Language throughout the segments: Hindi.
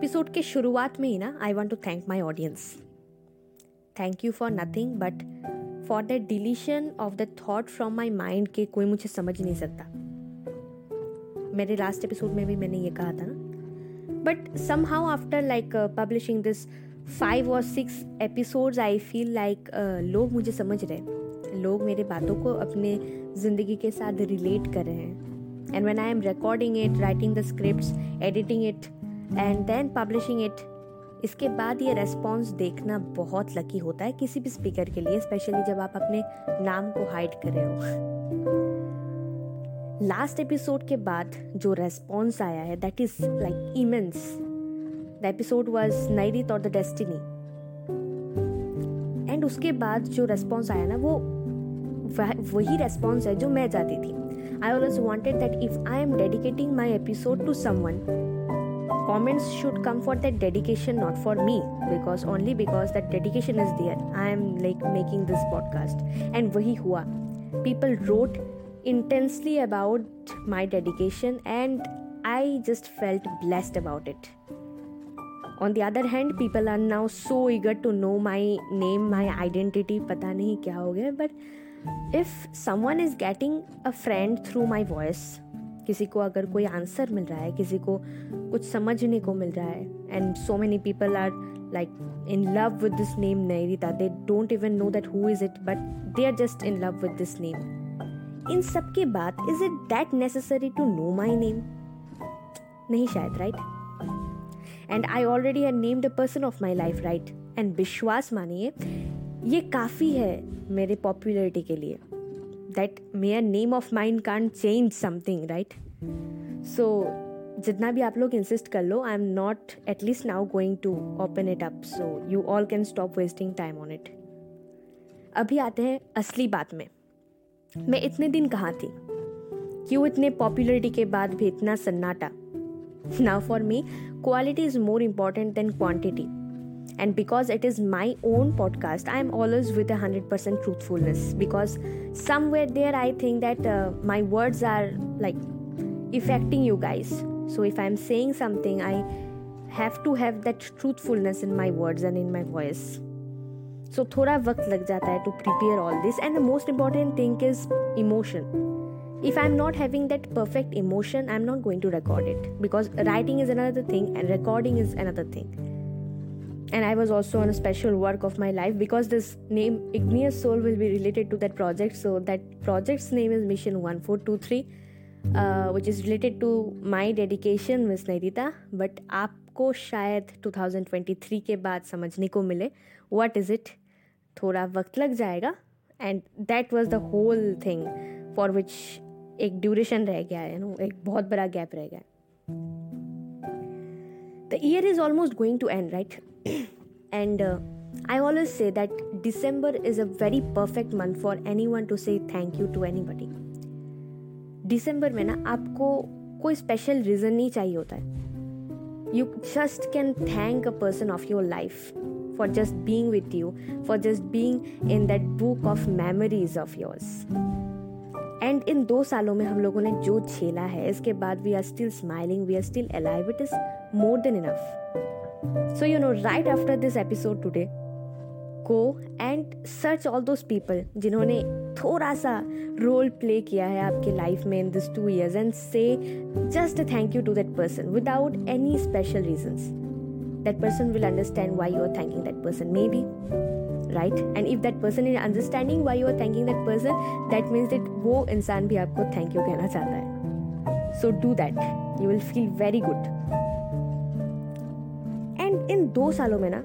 एपिसोड के शुरुआत में ही ना I want to thank my audience thank you for nothing but for the deletion of the thought from my mind के कोई मुझे समझ नहीं सकता मेरे लास्ट एपिसोड में भी मैंने ये कहा था ना। But somehow after like publishing this five और six episodes I feel like लोग मुझे समझ रहे लोग मेरे बातों को अपने ज़िंदगी के साथ रिलेट कर रहे हैं। And when I am recording it writing the script editing it and then publishing it इसके बाद ये रेस्पॉन्स देखना बहुत लकी होता है किसी भी स्पीकर के लिए स्पेशली जब आप अपने नाम को हाइड कर रहे हो। लास्ट एपिसोड के बाद जो रेस्पॉन्स आया है that is like immense the episode was नाइरित और द डेस्टिनी एंड उसके बाद जो रेस्पॉन्स आया ना, वो वही रेस्पॉन्स है जो मैं चाहती थी। I always wanted that if I am dedicating my episode to someone comments should come for that dedication not for me. Because only because that dedication is there i am like making this podcast. And wahi hua. People wrote intensely about my dedication and i just felt blessed about it. On the other hand people are now so eager to know my name my identity nahi kya ho gaya. But if someone is getting a friend through my voice किसी को अगर कोई आंसर मिल रहा है, किसी को कुछ समझने को मिल रहा है and so many people are like in love with this name Nairita they don't even know that who is it but they are just in love with this name इन सब के बाद is it that necessary to know my name नहीं शायद right and I already have named a person of my life right and विश्वास मानिए, ये काफ़ी है मेरे पॉपुलरिटी के लिए। That mayor name of mind can change something right so जितना भी आप लोग इंसिस्ट कर लो I am not at least now going to open it up so you all can stop wasting time on it अभी आते हैं असली बात में। मैं इतने दिन कहाँ थी? क्यों इतने पॉपुलरिटी के बाद भी इतना सन्नाटा? Now for me quality is more important than quantity and because it is my own podcast i am always with 100% truthfulness. Because somewhere there i think that uh, my words are like affecting you guys. So if i'm saying something i have to have that truthfulness in my words and in my voice. So thora vakt lag jata hai to prepare all this. And the most important thing is emotion. If i'm not having that perfect emotion i'm not going to record it. Because writing is another thing and recording is another thing. And I was also on a special work of my life because this name Igneous Soul will be related to that project. So that project's name is Mission 1423, uh, which is related to my dedication, Miss Nairita. But आपको शायद 2023 के बाद समझने को मिले what is it थोड़ा वक्त लग जाएगा and that was the whole thing for which एक ड्यूरेशन रह गया है नो एक बहुत बड़ा गैप रह गया the year is almost going to end right and uh, I always say that December is a very perfect month for anyone to say thank you to anybody. दिसंबर में ना आपको कोई स्पेशल रीज़न नहीं चाहिए होता है। You just can thank a person of your life for just being with you for just being in that book of memories of yours and इन दो सालों में हम लोगों ने जो झेला है, इसके बाद we are still smiling we are still alive it is more than enough so you know right after this episode today go and search all those people जिन्होंने थोड़ा सा रोल प्ले किया है आपके लाइफ में in this two years and say just thank you to that person without any special reason that person will understand why you are thanking that person may be right? And if that person is understanding why you are thanking that person that means that वो इंसान भी आपको थैंक यू कहना चाहता है। So do that you will feel very good and इन दो सालों में ना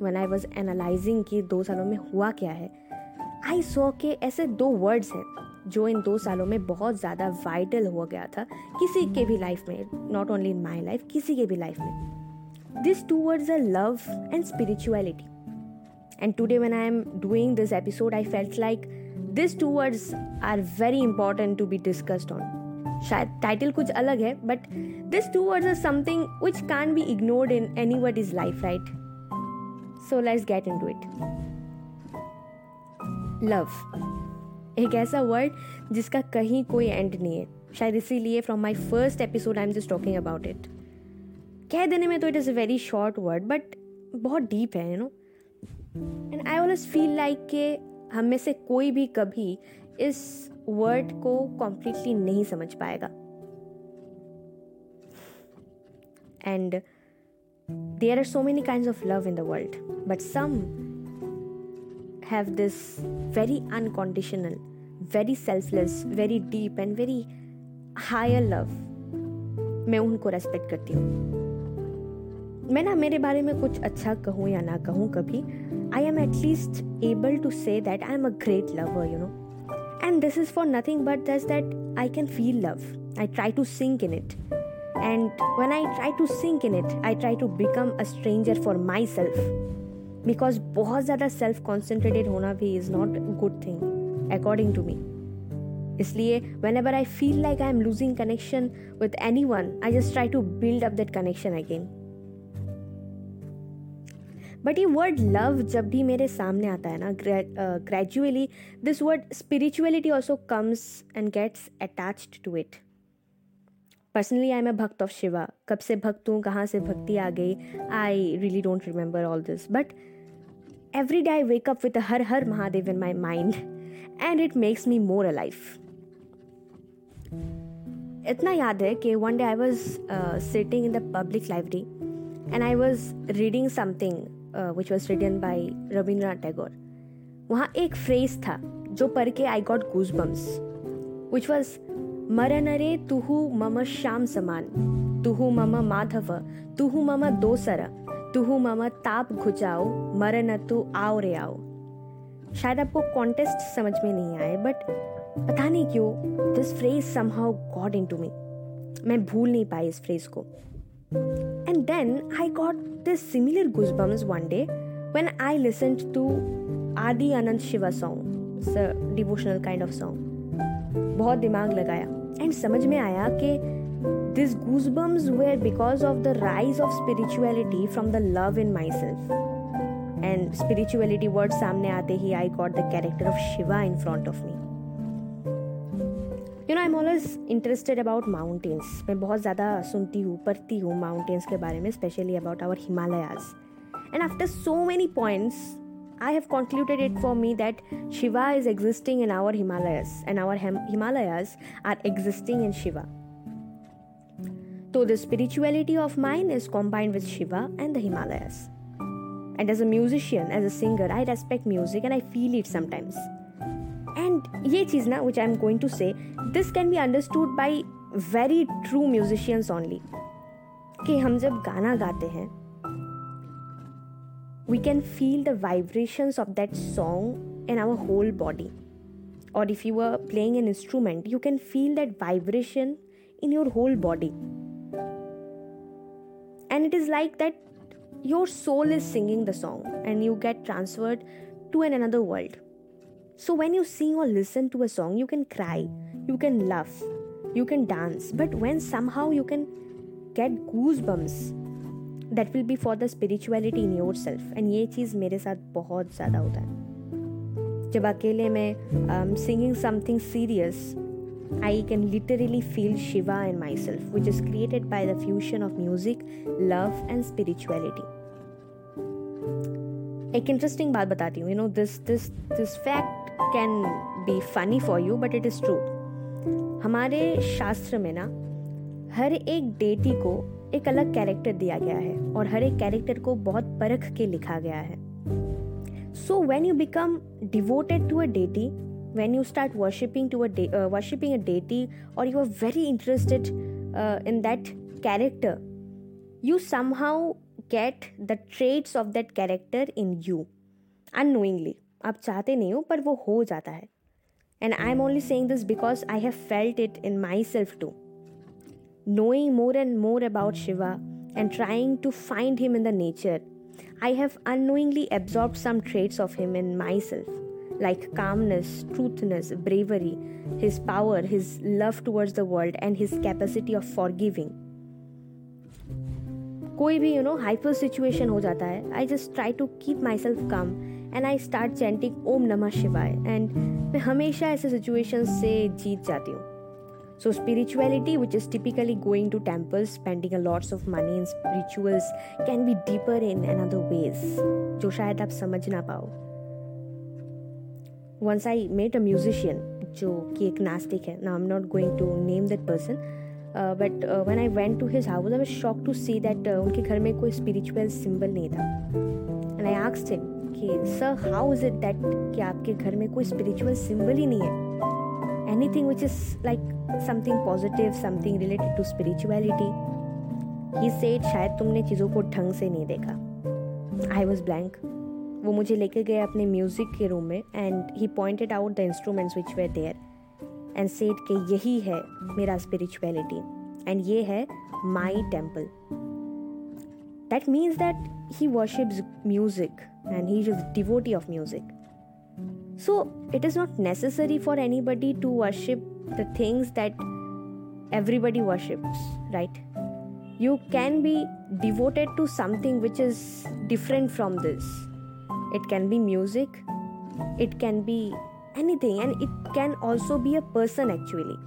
वन आई वॉज़ एनालाइजिंग कि दो सालों में हुआ क्या है आई सो के ऐसे दो वर्ड्स हैं जो इन दो सालों में बहुत ज़्यादा वाइटल हो गया था किसी के भी लाइफ में not only in my life किसी के भी लाइफ में। This two words are love and spirituality and today when I am doing this episode I felt like this two words are very important to be discussed on शायद टाइटल कुछ अलग है but this two words are something which can be ignored in any word is life right so let's get into it love एक ऐसा वर्ड जिसका कहीं कोई एंड नहीं है। शायद इसीलिए from my first episode I am just talking about it कह देने में तो it is a very short word but बहुत डीप है you know and I always feel like के हम में से कोई भी कभी इस वर्ड को कॉम्प्लीटली नहीं समझ पाएगा। And there are so many kind of love in the world but some have this very unconditional very selfless very deep and very higher love मैं उनको रेस्पेक्ट करती हूँ। मैं ना मेरे बारे में कुछ अच्छा कहूँ या ना कहूँ कभी I am at least able to say that I am a great lover you know and this is for nothing but this that I can feel love I try to sink in it and when I try to sink in it, I try to become a stranger for myself. Because बहुत ज़्यादा सेल्फ कॉन्सेंट्रेटेड होना भी is not good thing according to me इसलिए whenever I feel like I am losing connection with anyone I just try to build up that connection again but ये वर्ड लव जब भी मेरे सामने आता है ना gradually this word spirituality also comes and gets attached to it personally I a bhakt of Shiva कब से भक्त हूँ, कहाँ से भक्ति आ गई I really don't remember all this but every day I wake up with Har Har Mahadev in my mind and it makes me more a life इतना याद है कि one day I was sitting in the public library and I was reading something which was written by Rabindranath Tagore वहाँ एक फ्रेज था, जो पढ़ के I got goosebumps which was मरनरे तुहु मम श्याम समान, तुहु मम माधव, तुहु मम दोसर, तुहु मम ताप घुचाओ, मरन तु आओ रे आओ. शायद आपको कॉन्टेस्ट समझ में नहीं आए बट पता नहीं क्यों this phrase somehow got into me मैं भूल नहीं पाई इस फ्रेज को। And then I got this similar goosebumps one day when I listened to Adi Anand Shiva song. It's a devotional kind of song. बहुत दिमाग लगाया एंड समझ में आया कि this goosebumps were because of the rise of spirituality from the love in myself and spirituality word सामने आते ही I got the character of Shiva in front of me you know I am always interested about mountains मैं बहुत ज़्यादा सुनती हूँ पढ़ती हूँ माउंटेन्स के बारे में specially about our Himalayas and after so many points I have concluded it for me that Shiva is existing in our Himalayas and our Himalayas are existing in Shiva. So the spirituality of mine is combined with Shiva and the Himalayas. And as a musician, as a singer, I respect music and I feel it sometimes. And ये चीज़ ना which I am going to say this can be understood by very true musicians only कि हम जब गाना गाते हैं we can feel the vibrations of that song in our whole body और if you are playing an instrument you can feel that vibration in your whole body And it is like that your soul is singing the song, and you get transferred to an another world. So, when you sing or listen to a song, you can cry, you can laugh, you can dance, but when somehow you can get goosebumps, that will be for the spirituality in yourself. And ये चीज़ मेरे साथ बहुत ज़्यादा होता है जब अकेले मैं singing something serious, I can literally feel Shiva in myself, which is created by the fusion of music, love, and spirituality. एक इंटरेस्टिंग बात बताती हूँ you know this this this fact can be funny for you but it is true हमारे शास्त्र में ना, हर एक डेटी को एक अलग कैरेक्टर दिया गया है और हर एक कैरेक्टर को बहुत परख के लिखा गया है। So when you become devoted to a deity when you start worshipping to a worshipping a deity और you are very interested in that character you somehow get the traits of that character in you unknowingly आप चाहते नहीं हो, पर वो हो जाता है। And I am only saying this because I have felt it in myself to knowing more and more about Shiva and trying to find him in the nature I have unknowingly absorb some traits of him in myself like calmness truthness bravery his power his love towards the world and his capacity of forgiving कोई भी यू नो हाइपर सिचुएशन हो जाता है I just try to keep myself calm and I start chanting ओम नमः शिवाय एंड मैं हमेशा ऐसे सिचुएशन से जीत जाती हूँ। So spirituality which is typically going to temples spending a of money in spirituals can be deeper in another ways जो शायद आप समझ ना पाओ। Once I met a musician जो कि एक नास्तिक है ना am not going to name that person but when I went to his house I was to see that उनके घर में कोई स्पिरिचुअल सिम्बल नहीं था। एंड आई आस्क्ड हिम कि, sir, how is it that कि आपके घर में कोई स्पिरिचुअल symbol ही नहीं है? Any thing which is like something positive something related to spirituality he said, शायद तुमने चीज़ों को ढंग से नहीं देखा. आई वॉज़ ब्लैंक वो मुझे लेके गए अपने म्यूज़िक के रूम में and he pointed out the instruments which were there and said के यही है मेरा स्पिरिचुअलिटी एंड ये है my temple that means that he worships music and he is devotee of music so it is not necessary for anybody to worship the things that everybody worships right you can be devoted to something which is different from this it can be music it can be anything and it can also be a person actually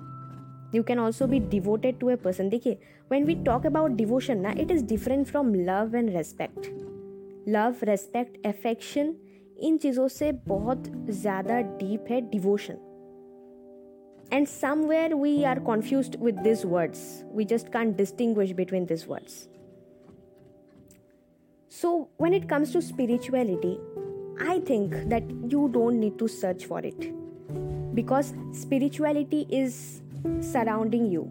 you can also be devoted to a person देखिए when we talk about devotion ना it is different from love and respect Love respect affection इन चीज़ों से बहुत ज़्यादा डीप है devotion and somewhere we are confuse with this words we just can't distinguish between this words so when it comes to spirituality I think that you don't need to search for it because spirituality is surrounding you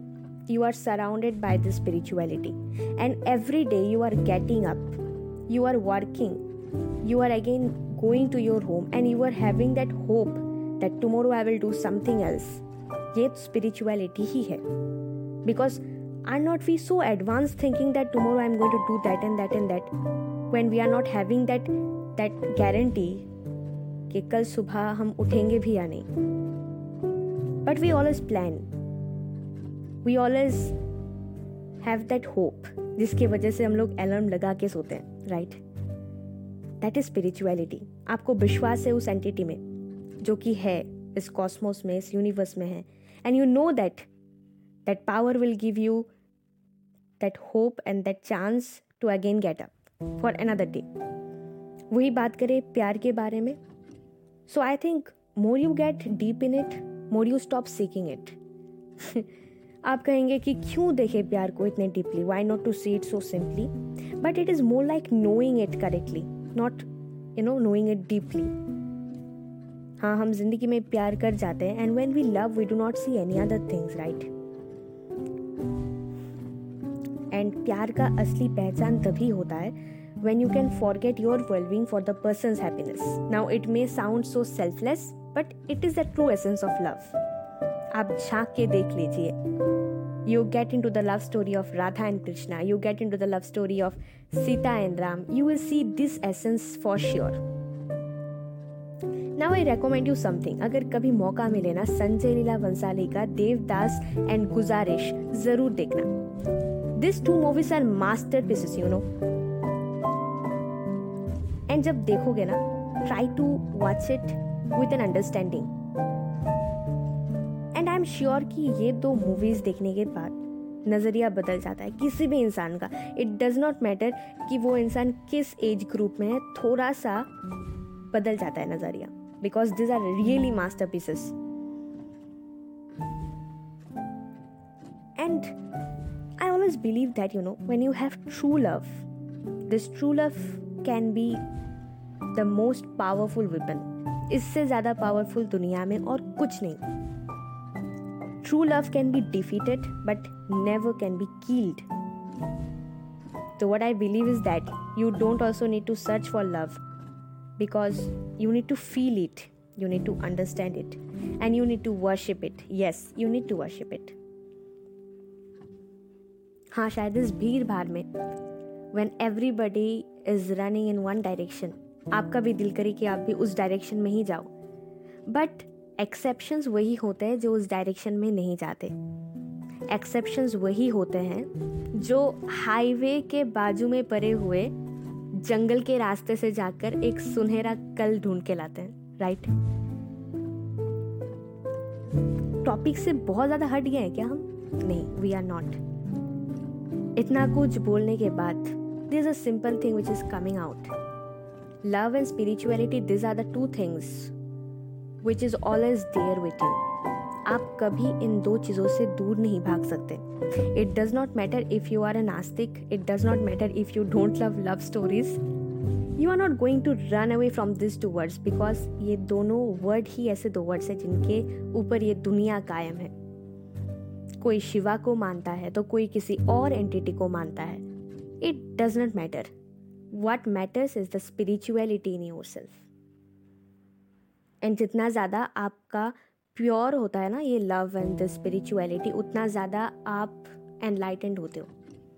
you are surrounded by the spirituality and every day you are getting up you are working, you are again going to your home, and you are having that hope that tomorrow I will do something else. Yet spirituality ही है because are not we so advanced thinking that tomorrow I'm going to do that and that and that when we are not having that that guarantee कि कल सुबह हम उठेंगे भी या नहीं but we always plan we always have that hope जिसकी वजह से हम लोग अलार्म लगा के सोते हैं राइट दैट इज़ स्पिरिचुअलिटी आपको विश्वास है उस एंटिटी में, जो कि है, इस कॉस्मोस में, इस यूनिवर्स में है. And you know that that power will give you that hope and that chance to again get up for another day वही बात करें प्यार के बारे में. So I think more you get deep in it more you stop seeking it आप कहेंगे कि क्यों देखे प्यार को इतने deeply why not to see it so simply but it is more like knowing it correctly not you know knowing it deeply हाँ हम ज़िंदगी में प्यार कर जाते हैं and when we love we do not see any other things right and प्यार का असली पहचान तभी होता है when you can forget your well being for the person's happiness. Now, it may sound so selfless, but it is the true essence of love. आप झाँक के देख लीजिए you get into the love story of Radha and Krishna, you get into the love story of Sita and Ram, you will see this essence for sure. Now I recommend you something अगर कभी मौका मिले ना संजय लीला बंसाली का देवदास एंड गुजारिश ज़रूर देखना this two movies are master pieces you know and जब देखोगे ना try to watch it with an understanding and I am sure कि ये दो मूवीज़ देखने के बाद नज़रिया बदल जाता है किसी भी इंसान का। इट डज नॉट मैटर कि वो इंसान किस एज ग्रुप में है, थोड़ा सा बदल जाता है नज़रिया। Because these are really master pieces and I always believe that you know when you have true love this true love can be the most powerful weapon इससे ज़्यादा पावरफुल दुनिया में और कुछ नहीं। true love can be defeated but never can be killed तो what I believe is that you don't also need to search for love because you need to feel it you need to understand it and you need to worship it yes you need to worship it हाँ शायद इस भीड़ भाड़ में when everybody is running in one direction आपका भी दिल करे कि आप भी उस डायरेक्शन में ही जाओ बट एक्सेप्शंस वही होते हैं जो उस डायरेक्शन में नहीं जाते। एक्सेप्शंस वही होते हैं जो हाईवे के बाजू में परे हुए जंगल के रास्ते से जाकर एक सुनहरा कल ढूंढ के लाते हैं राइट टॉपिक से बहुत ज़्यादा हट गए हैं क्या हम? नहीं वी आर नॉट इतना कुछ बोलने के बाद this a simple thing which is coming out love and spirituality this are the two things which is always there with you आप कभी इन दो चीज़ों से दूर नहीं भाग सकते। It does not matter if you are an Astik it does not matter if you don't love love stories you are not going to run away from this two words because ये दोनों वर्ड ही ऐसे दो वर्ड्स हैं जिनके ऊपर ये दुनिया कायम है। कोई शिवा को मानता है तो कोई किसी और एंटिटी को मानता है। It does not matter what matters is the spirituality in yourself and जितना ज़्यादा आपका प्योर होता है ना ये लव एंड द स्पिरिचुअलिटी उतना ज़्यादा आप एनलाइटेंड होते हो।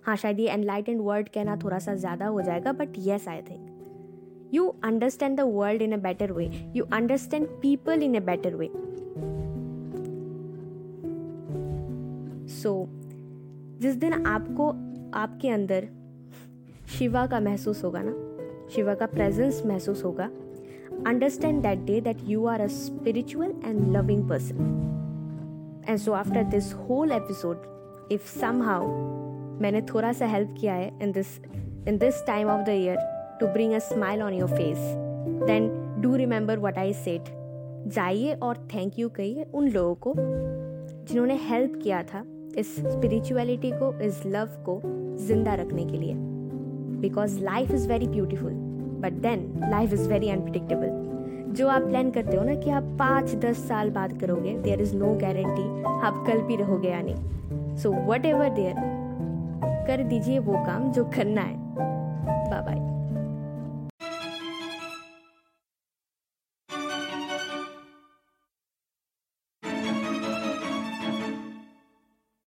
हाँ शायद ये एनलाइटेंड वर्ड कहना थोड़ा सा ज़्यादा हो जाएगा but yes I think you understand the world in a better way you understand people in a better way so जिस दिन आपको, आपके अंदर शिवा का महसूस होगा ना, शिवा का प्रेजेंस महसूस होगा understand that day that you are a spiritual and loving person and so after this whole episode if somehow मैंने थोड़ा सा हेल्प किया है in this in this time of the year to bring a smile on your face then do remember what I said जाइए और थैंक यू कहिए उन लोगों को जिन्होंने हेल्प किया था इस स्पिरिचुअलिटी को, इस लव को ज़िंदा रखने के लिए. Because life is very beautiful but then life is very unpredictable जो आप प्लान करते हो ना कि आप पाँच दस साल बाद करोगे देयर इज़ नो गारंटी आप कल भी रहोगे या नहीं। सो वट एवर देयर कर दीजिए वो काम जो करना है। Bye bye